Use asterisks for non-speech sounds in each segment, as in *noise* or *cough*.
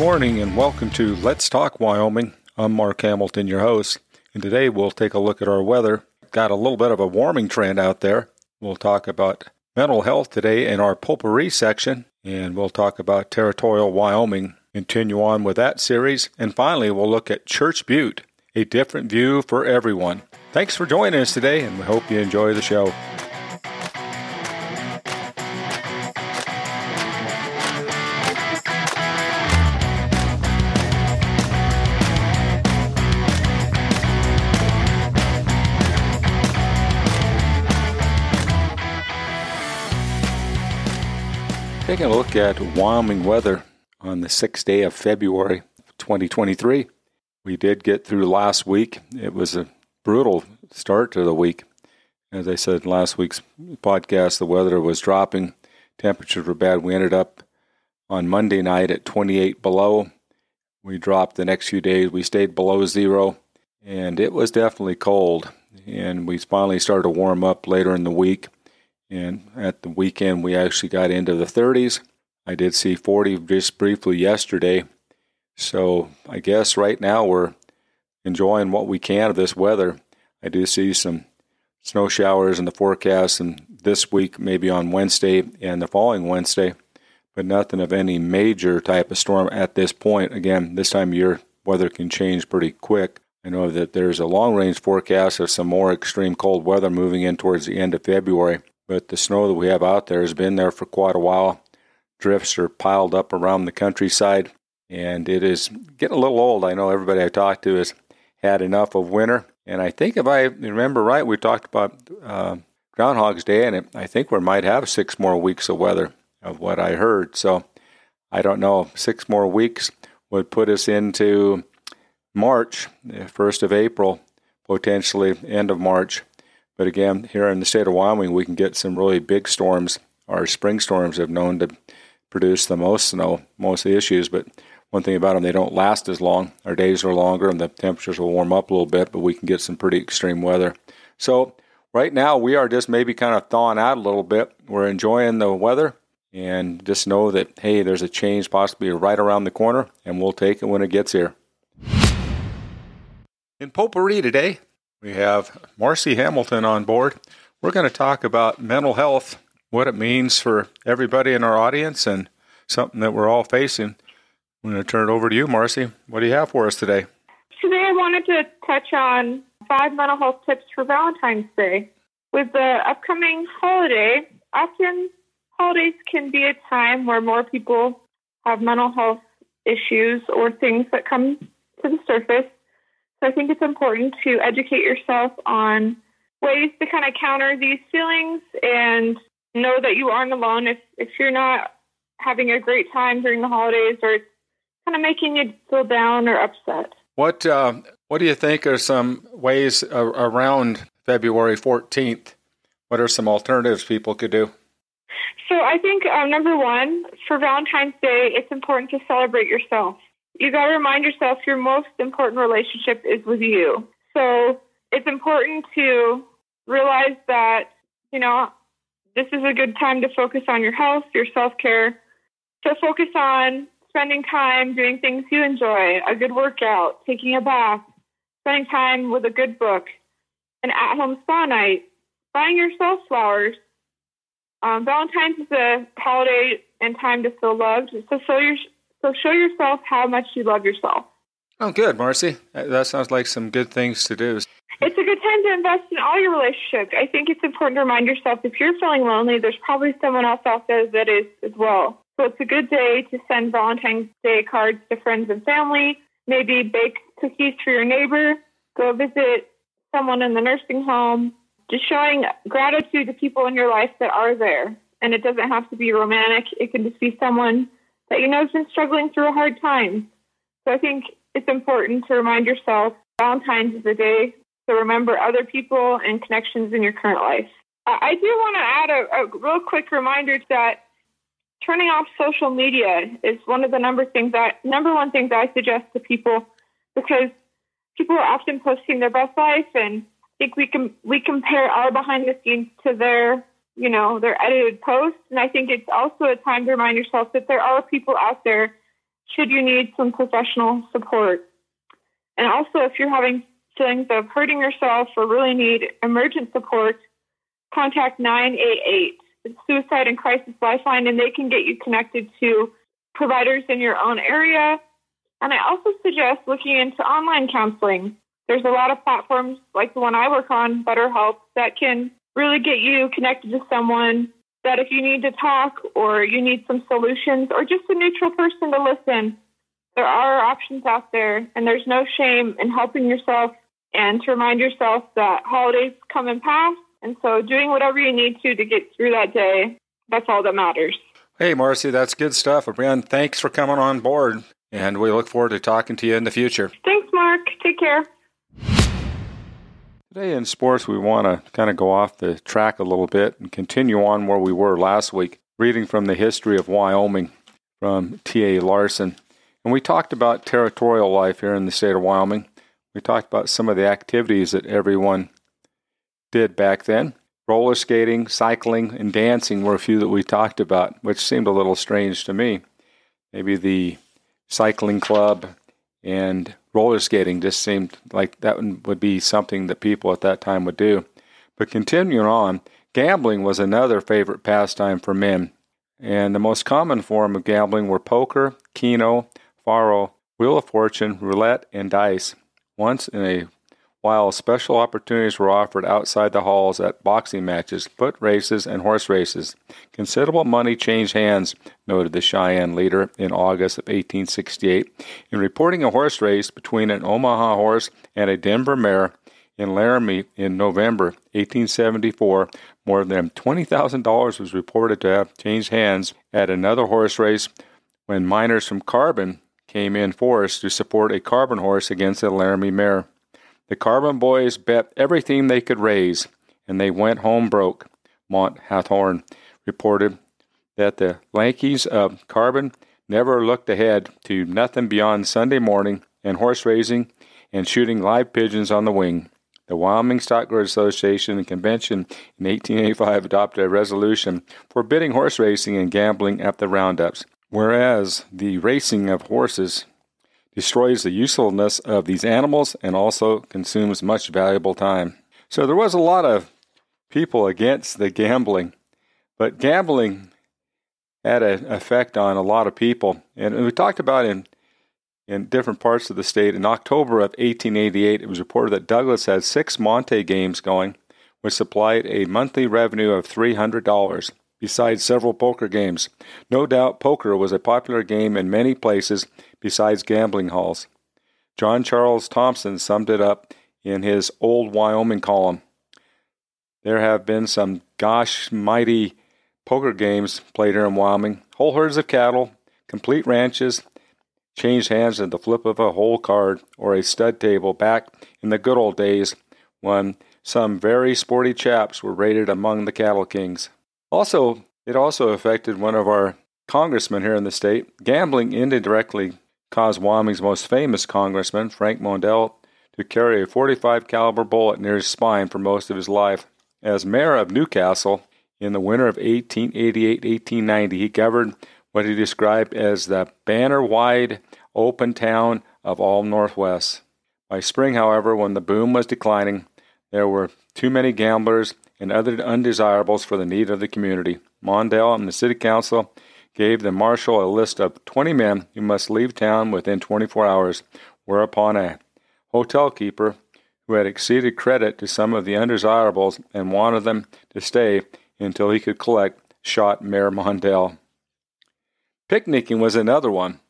morning and welcome to Let's Talk Wyoming. I'm Mark Hamilton, your host, and today we'll take a look at our weather. Got a little bit of a warming trend out there. We'll talk about mental health today in our potpourri section, and we'll talk about territorial Wyoming. Continue on with that series, and finally we'll look at Church Butte, a different view for everyone. Thanks for joining us today, and we hope you enjoy the show. Taking a look at Wyoming weather on the sixth day of February 2023. We did get through last week. It was a brutal start to the week. As I said in last week's podcast, the weather was dropping. Temperatures were bad. We ended up on Monday night at 28 below. We dropped the next few days. We stayed below zero, and it was definitely cold. And we finally started to warm up later in the week. And at the weekend, we actually got into the 30s. I did see 40 just briefly yesterday. So I guess right now we're enjoying what we can of this weather. I do see some snow showers in the forecast, and this week, maybe on Wednesday and the following Wednesday, but nothing of any major type of storm at this point. Again, this time of year, weather can change pretty quick. I know that there's a long range forecast of some more extreme cold weather moving in towards the end of February. But the snow that we have out there has been there for quite a while. Drifts are piled up around the countryside, and it is getting a little old. I know everybody I talked to has had enough of winter. And I think if I remember right, we talked about uh, Groundhog's Day, and it, I think we might have six more weeks of weather, of what I heard. So I don't know. Six more weeks would put us into March, the 1st of April, potentially end of March. But again, here in the state of Wyoming, we can get some really big storms. Our spring storms have known to produce the most snow, most of the issues. But one thing about them, they don't last as long. Our days are longer and the temperatures will warm up a little bit, but we can get some pretty extreme weather. So right now, we are just maybe kind of thawing out a little bit. We're enjoying the weather and just know that, hey, there's a change possibly right around the corner, and we'll take it when it gets here. In Potpourri today, we have Marcy Hamilton on board. We're going to talk about mental health, what it means for everybody in our audience, and something that we're all facing. I'm going to turn it over to you, Marcy. What do you have for us today? Today, I wanted to touch on five mental health tips for Valentine's Day. With the upcoming holiday, often holidays can be a time where more people have mental health issues or things that come to the surface. So I think it's important to educate yourself on ways to kind of counter these feelings and know that you aren't alone if, if you're not having a great time during the holidays or it's kind of making you feel down or upset. What uh, What do you think are some ways around February 14th? What are some alternatives people could do? So I think uh, number one for Valentine's Day, it's important to celebrate yourself you got to remind yourself your most important relationship is with you. So it's important to realize that, you know, this is a good time to focus on your health, your self care. So focus on spending time doing things you enjoy, a good workout, taking a bath, spending time with a good book, an at home spa night, buying yourself flowers. Um, Valentine's is a holiday and time to feel loved. So show your so show yourself how much you love yourself. Oh, good, Marcy. That sounds like some good things to do. It's a good time to invest in all your relationships. I think it's important to remind yourself if you're feeling lonely, there's probably someone else out there that is as well. So it's a good day to send Valentine's Day cards to friends and family, maybe bake cookies for your neighbor, go visit someone in the nursing home, just showing gratitude to people in your life that are there. And it doesn't have to be romantic, it can just be someone that you know has been struggling through a hard time. So I think it's important to remind yourself Valentine's is a day to remember other people and connections in your current life. I do want to add a, a real quick reminder that turning off social media is one of the number things that number one things I suggest to people because people are often posting their best life and I think we can we compare our behind the scenes to their you know, their edited posts. And I think it's also a time to remind yourself that there are people out there should you need some professional support. And also, if you're having feelings of hurting yourself or really need emergent support, contact 988, the Suicide and Crisis Lifeline, and they can get you connected to providers in your own area. And I also suggest looking into online counseling. There's a lot of platforms like the one I work on, BetterHelp, that can really get you connected to someone that if you need to talk or you need some solutions or just a neutral person to listen, there are options out there and there's no shame in helping yourself and to remind yourself that holidays come and pass. And so doing whatever you need to to get through that day, that's all that matters. Hey, Marcy, that's good stuff. Again, thanks for coming on board, and we look forward to talking to you in the future. Thanks, Mark. Take care. Today in sports, we want to kind of go off the track a little bit and continue on where we were last week, reading from the history of Wyoming from T.A. Larson. And we talked about territorial life here in the state of Wyoming. We talked about some of the activities that everyone did back then. Roller skating, cycling, and dancing were a few that we talked about, which seemed a little strange to me. Maybe the cycling club and roller skating just seemed like that would be something that people at that time would do. But continuing on, gambling was another favorite pastime for men. And the most common form of gambling were poker, keno, faro, wheel of fortune, roulette, and dice. Once in a while special opportunities were offered outside the halls at boxing matches, foot races, and horse races. Considerable money changed hands, noted the Cheyenne leader in August of 1868, in reporting a horse race between an Omaha horse and a Denver mare in Laramie in November 1874. More than $20,000 was reported to have changed hands at another horse race when miners from Carbon came in force to support a Carbon horse against a Laramie mare. The Carbon boys bet everything they could raise, and they went home broke. Mont Hathorn reported that the Yankees of Carbon never looked ahead to nothing beyond Sunday morning and horse racing and shooting live pigeons on the wing. The Wyoming Stockgrowers Association and Convention in 1885 adopted a resolution forbidding horse racing and gambling at the roundups, whereas the racing of horses destroys the usefulness of these animals and also consumes much valuable time. So there was a lot of people against the gambling, but gambling had an effect on a lot of people. And we talked about in in different parts of the state. In October of 1888, it was reported that Douglas had six Monte games going, which supplied a monthly revenue of $300 besides several poker games. No doubt poker was a popular game in many places besides gambling halls. John Charles Thompson summed it up in his Old Wyoming column. There have been some gosh mighty poker games played here in Wyoming. Whole herds of cattle, complete ranches, changed hands at the flip of a hole card or a stud table back in the good old days when some very sporty chaps were rated among the cattle kings. Also, it also affected one of our congressmen here in the state. Gambling indirectly caused Wyoming's most famous congressman, Frank Mondell, to carry a 45 caliber bullet near his spine for most of his life. As mayor of Newcastle in the winter of 1888-1890, he governed what he described as the banner-wide open town of all Northwest. By spring, however, when the boom was declining, there were too many gamblers and other undesirables for the need of the community. Mondell and the city council gave the marshal a list of 20 men who must leave town within 24 hours, whereupon a hotel keeper who had exceeded credit to some of the undesirables and wanted them to stay until he could collect shot Mayor Mondell. Picnicking was another one.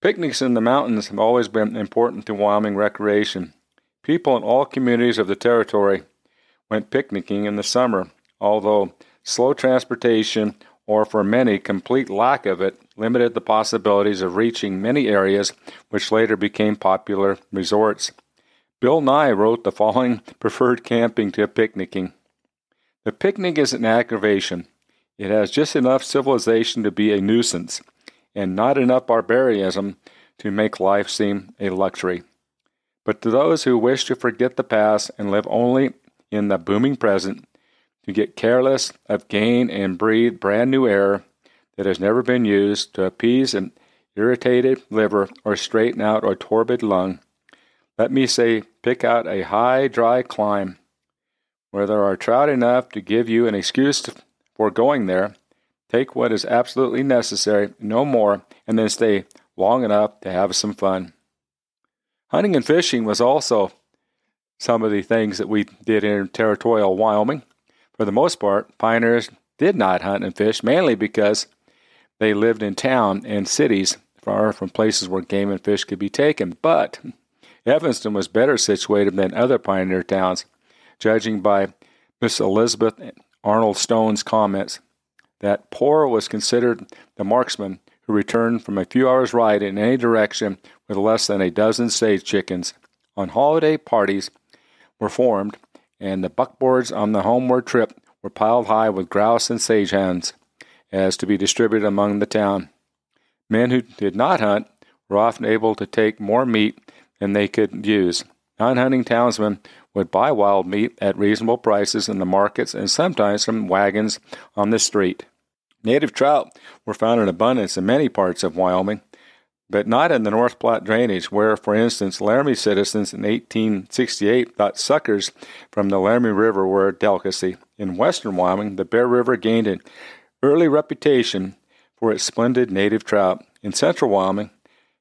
Picnics in the mountains have always been important to Wyoming recreation. People in all communities of the territory went picnicking in the summer, although slow transportation, or for many, complete lack of it, limited the possibilities of reaching many areas which later became popular resorts. Bill Nye wrote the following *laughs* preferred camping to picnicking. The picnic is an aggravation. It has just enough civilization to be a nuisance, and not enough barbarism to make life seem a luxury. But to those who wish to forget the past and live only in the booming present, to get careless of gain and breathe brand new air that has never been used to appease an irritated liver, or straighten out a torpid lung. Let me say, pick out a high, dry climb where there are trout enough to give you an excuse for going there. Take what is absolutely necessary, no more, and then stay long enough to have some fun. Hunting and fishing was also some of the things that we did in territorial Wyoming. For the most part, pioneers did not hunt and fish, mainly because they lived in town and cities far from places where game and fish could be taken. But Evanston was better situated than other pioneer towns, judging by Miss Elizabeth Arnold Stone's comments that Poor was considered the marksman who returned from a few hours' ride in any direction with less than a dozen sage chickens. On holiday parties were formed, and the buckboards on the homeward trip were piled high with grouse and sage hens, as to be distributed among the town. Men who did not hunt were often able to take more meat than they could use. Non hunting townsmen would buy wild meat at reasonable prices in the markets and sometimes from wagons on the street. Native trout were found in abundance in many parts of Wyoming, but not in the North Platte drainage, where, for instance, Laramie citizens in 1868 thought suckers from the Laramie River were a delicacy. In western Wyoming, the Bear River gained an early reputation for its splendid native trout. In central Wyoming,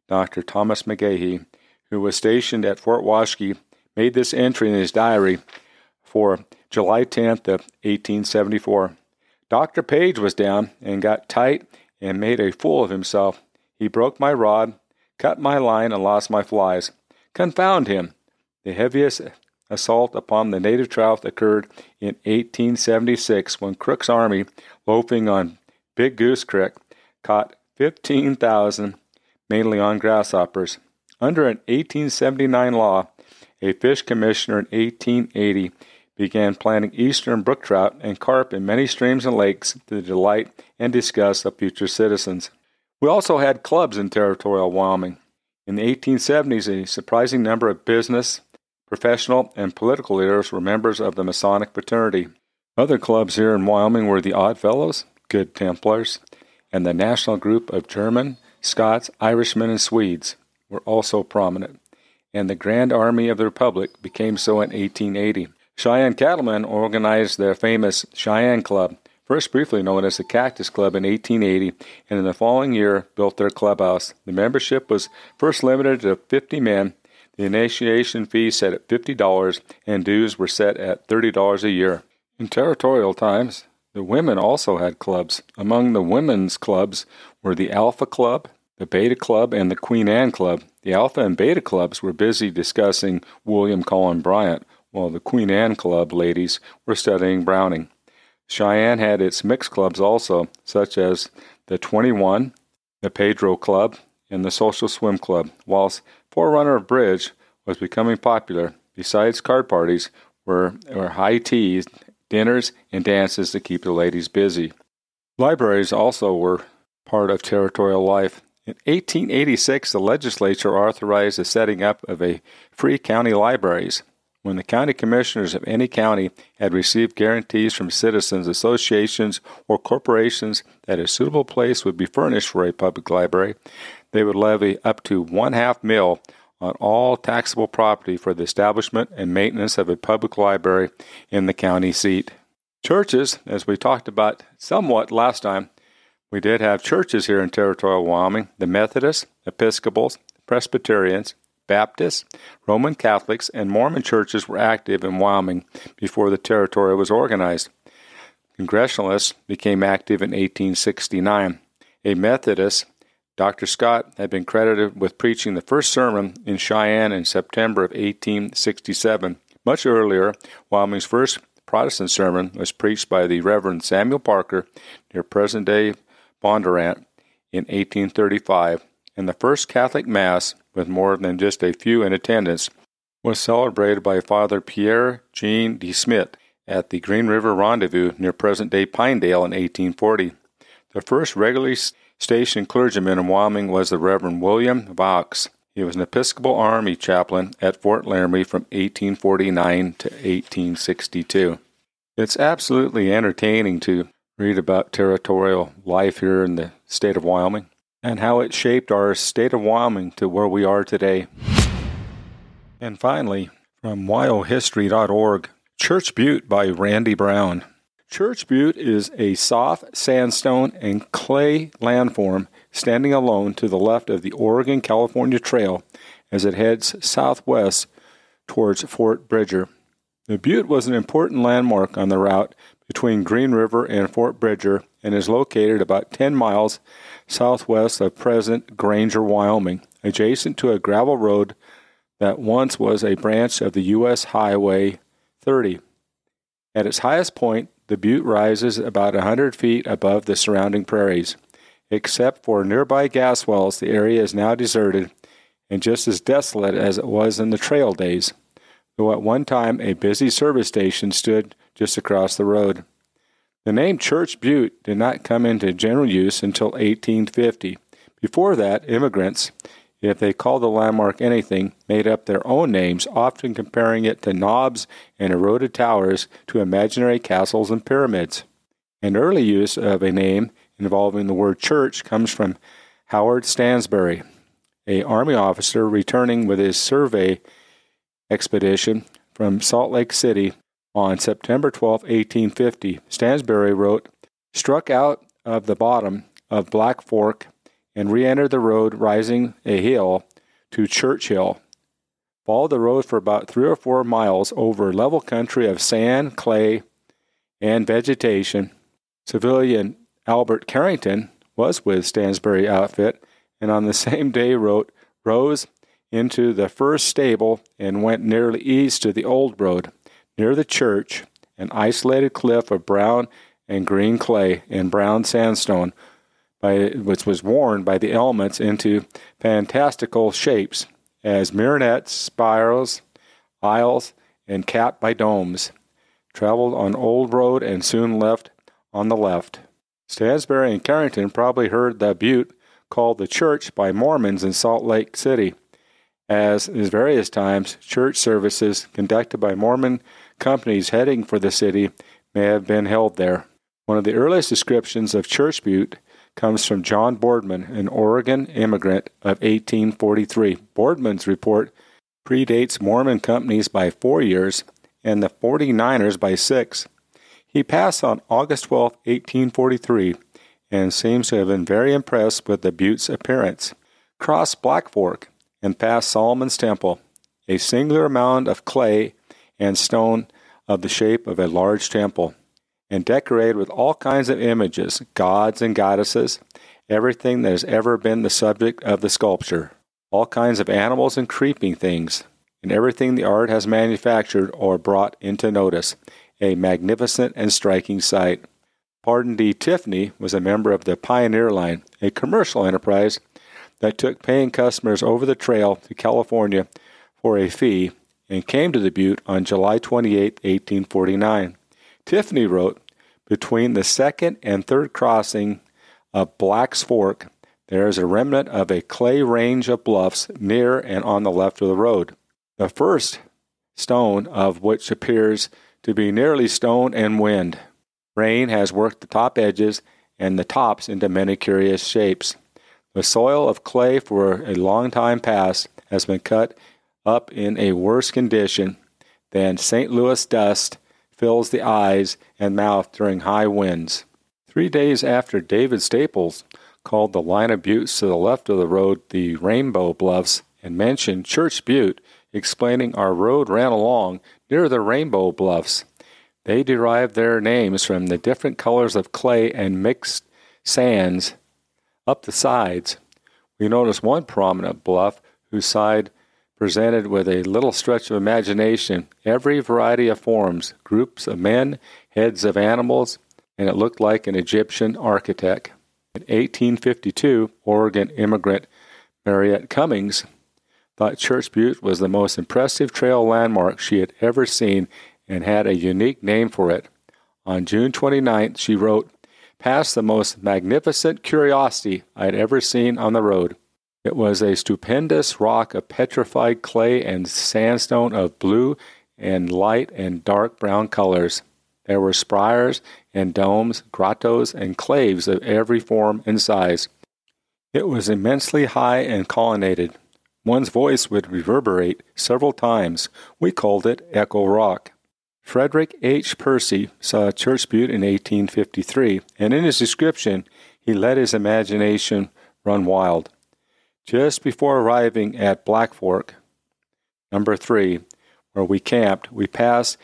Dr. Thomas McGahee, who was stationed at Fort Washakie, made this entry in his diary for July 10th of 1874. Dr. Page was down and got tight and made a fool of himself. He broke my rod, cut my line, and lost my flies. Confound him! The heaviest assault upon the native trout occurred in 1876 when Crook's army, loafing on Big Goose Creek, caught 15,000, mainly on grasshoppers. Under an 1879 law, a fish commissioner in 1880 began planting eastern brook trout and carp in many streams and lakes to the delight and disgust of future citizens. We also had clubs in territorial Wyoming. In the 1870s, a surprising number of business, professional, and political leaders were members of the Masonic fraternity. Other clubs here in Wyoming were the Odd Fellows, Good Templars, and the National Group of German, Scots, Irishmen, and Swedes were also prominent and the Grand Army of the Republic became so in 1880. Cheyenne cattlemen organized their famous Cheyenne Club, first briefly known as the Cactus Club in 1880, and in the following year built their clubhouse. The membership was first limited to 50 men. The initiation fee set at $50 and dues were set at $30 a year. In territorial times, the women also had clubs. Among the women's clubs were the Alpha Club, the Beta Club, and the Queen Anne Club. The Alpha and Beta clubs were busy discussing William Cullen Bryant, while the Queen Anne Club ladies were studying Browning. Cheyenne had its mixed clubs also, such as the 21, the Pedro Club, and the Social Swim Club, whist Forerunner of Bridge was becoming popular. Besides card parties, were, were high teas, dinners, and dances to keep the ladies busy. Libraries also were part of territorial life. In 1886, the legislature authorized the setting up of a free county libraries. When the county commissioners of any county had received guarantees from citizens, associations, or corporations that a suitable place would be furnished for a public library, they would levy up to one half mil on all taxable property for the establishment and maintenance of a public library in the county seat. Churches, as we talked about somewhat last time, we did have churches here in territorial Wyoming the Methodists, Episcopals, Presbyterians, Baptists, Roman Catholics, and Mormon churches were active in Wyoming before the territory was organized. Congressionalists became active in 1869. A Methodist, Dr. Scott, had been credited with preaching the first sermon in Cheyenne in September of 1867. Much earlier, Wyoming's first Protestant sermon was preached by the Reverend Samuel Parker near present day Bondurant in 1835, and the first Catholic Mass, with more than just a few in attendance, was celebrated by Father Pierre Jean de Smet at the Green River Rendezvous near present day Pinedale in 1840. The first regularly stationed clergyman in Wyoming was the Reverend William Vaux. He was an Episcopal Army chaplain at Fort Laramie from 1849 to 1862. It's absolutely entertaining to read about territorial life here in the state of Wyoming. And how it shaped our state of Wyoming to where we are today. And finally, from wyohistory.org, Church Butte by Randy Brown. Church Butte is a soft sandstone and clay landform standing alone to the left of the Oregon California Trail as it heads southwest towards Fort Bridger. The butte was an important landmark on the route between Green River and Fort Bridger and is located about 10 miles southwest of present Granger, Wyoming, adjacent to a gravel road that once was a branch of the U.S. Highway 30. At its highest point, the butte rises about a 100 feet above the surrounding prairies. Except for nearby gas wells, the area is now deserted and just as desolate as it was in the trail days, though at one time a busy service station stood just across the road. The name Church Butte did not come into general use until 1850. Before that, immigrants, if they called the landmark anything, made up their own names, often comparing it to knobs and eroded towers to imaginary castles and pyramids. An early use of a name involving the word church comes from Howard Stansbury, a army officer returning with his survey expedition from Salt Lake City on September 12, 1850. Stansbury wrote, Struck out of the bottom of Black Fork and re entered the road rising a hill to Church Hill. Followed the road for about three or four miles over level country of sand, clay, and vegetation. Civilian Albert Carrington was with Stansbury outfit and on the same day wrote, rose into the first stable and went nearly east to the old road, near the church, an isolated cliff of brown and green clay and brown sandstone by, which was worn by the elements into fantastical shapes as minarets, spirals, aisles, and capped by domes. Traveled on Old Road and soon left on the left. Stansbury and Carrington probably heard the butte called the church by Mormons in Salt Lake City, as in various times church services conducted by Mormon companies heading for the city may have been held there. One of the earliest descriptions of Church Butte comes from John Boardman, an Oregon immigrant of 1843. Boardman's report predates Mormon companies by four years and the 49ers by six. He passed on August 12, 1843, and seems to have been very impressed with the butte's appearance. Cross Black Fork and past Solomon's Temple, a singular mound of clay and stone of the shape of a large temple and decorated with all kinds of images, gods and goddesses, everything that has ever been the subject of the sculpture, all kinds of animals and creeping things, and everything the art has manufactured or brought into notice, a magnificent and striking sight. Pardon D. Tiffany was a member of the Pioneer Line, a commercial enterprise that took paying customers over the trail to California for a fee and came to the Butte on July 28, 1849. Tiffany wrote, between the second and third crossing of Black's Fork, there is a remnant of a clay range of bluffs near and on the left of the road. The first stone of which appears to be nearly stone and wind. Rain has worked the top edges and the tops into many curious shapes. The soil of clay for a long time past has been cut up in a worse condition than St. Louis dust fills the eyes and mouth during high winds. Three days after David Staples called the line of buttes to the left of the road the Rainbow Bluffs and mentioned Church Butte, explaining our road ran along near the Rainbow Bluffs. They derived their names from the different colors of clay and mixed sands up the sides. We noticed one prominent bluff whose side presented with a little stretch of imagination every variety of forms, groups of men, heads of animals, and it looked like an Egyptian architect. In 1852, Oregon immigrant Mariette Cummings thought Church Butte was the most impressive trail landmark she had ever seen and had a unique name for it. On June 29th, she wrote, Past the most magnificent curiosity I had ever seen on the road. It was a stupendous rock of petrified clay and sandstone of blue and light and dark brown colors. There were spires and domes, grottos, and caves of every form and size. It was immensely high and colonnaded. One's voice would reverberate several times. We called it Echo Rock. Frederick H. Piercy saw Church Butte in 1853, and in his description, he let his imagination run wild. Just before arriving at Black Fork, number three, where we camped, we passed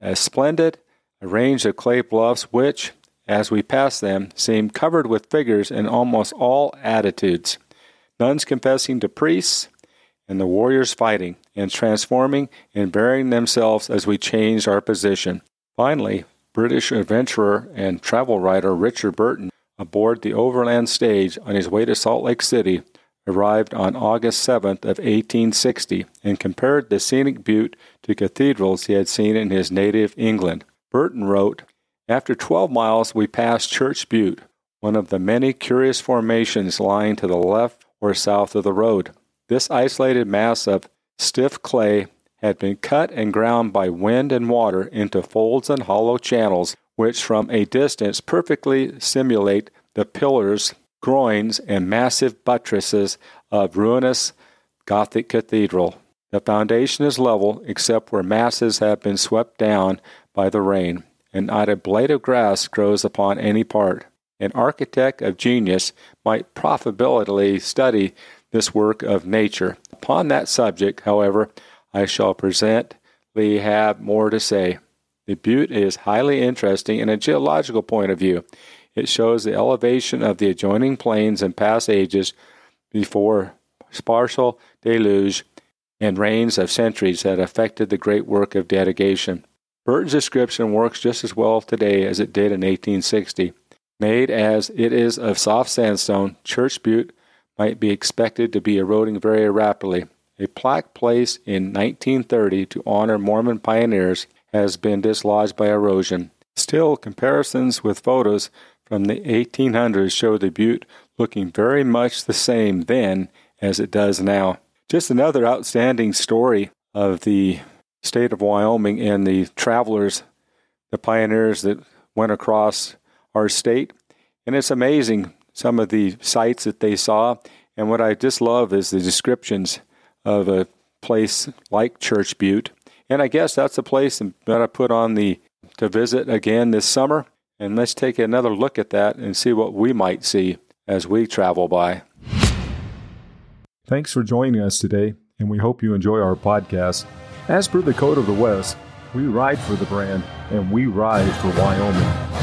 a splendid range of clay bluffs which, as we passed them, seemed covered with figures in almost all attitudes nuns confessing to priests, and the warriors fighting and transforming and burying themselves as we changed our position. Finally, British adventurer and travel writer Richard Burton, aboard the overland stage on his way to Salt Lake City, arrived on August 7th of 1860 and compared the scenic butte to cathedrals he had seen in his native England. Burton wrote, After 12 miles we passed Church Butte, one of the many curious formations lying to the left or south of the road. This isolated mass of stiff clay had been cut and ground by wind and water into folds and hollow channels, which from a distance perfectly simulate the pillars, groins, and massive buttresses of ruinous Gothic cathedral. The foundation is level except where masses have been swept down by the rain, and not a blade of grass grows upon any part. An architect of genius might profitably study this work of nature. Upon that subject, however, I shall presently have more to say. The butte is highly interesting in a geological point of view. It shows the elevation of the adjoining plains in past ages before spartial deluge and rains of centuries that affected the great work of dedication. Burton's description works just as well today as it did in 1860. Made as it is of soft sandstone, Church Butte might be expected to be eroding very rapidly. A plaque placed in 1930 to honor Mormon pioneers has been dislodged by erosion. Still, comparisons with photos from the 1800s show the butte looking very much the same then as it does now. Just another outstanding story of the state of Wyoming and the travelers, the pioneers that went across our state. And it's amazing some of the sights that they saw. And what I just love is the descriptions of a place like Church Butte. And I guess that's a place that I put on the to visit again this summer. And let's take another look at that and see what we might see as we travel by. Thanks for joining us today, and we hope you enjoy our podcast. As per the code of the West, we ride for the brand and we ride for Wyoming.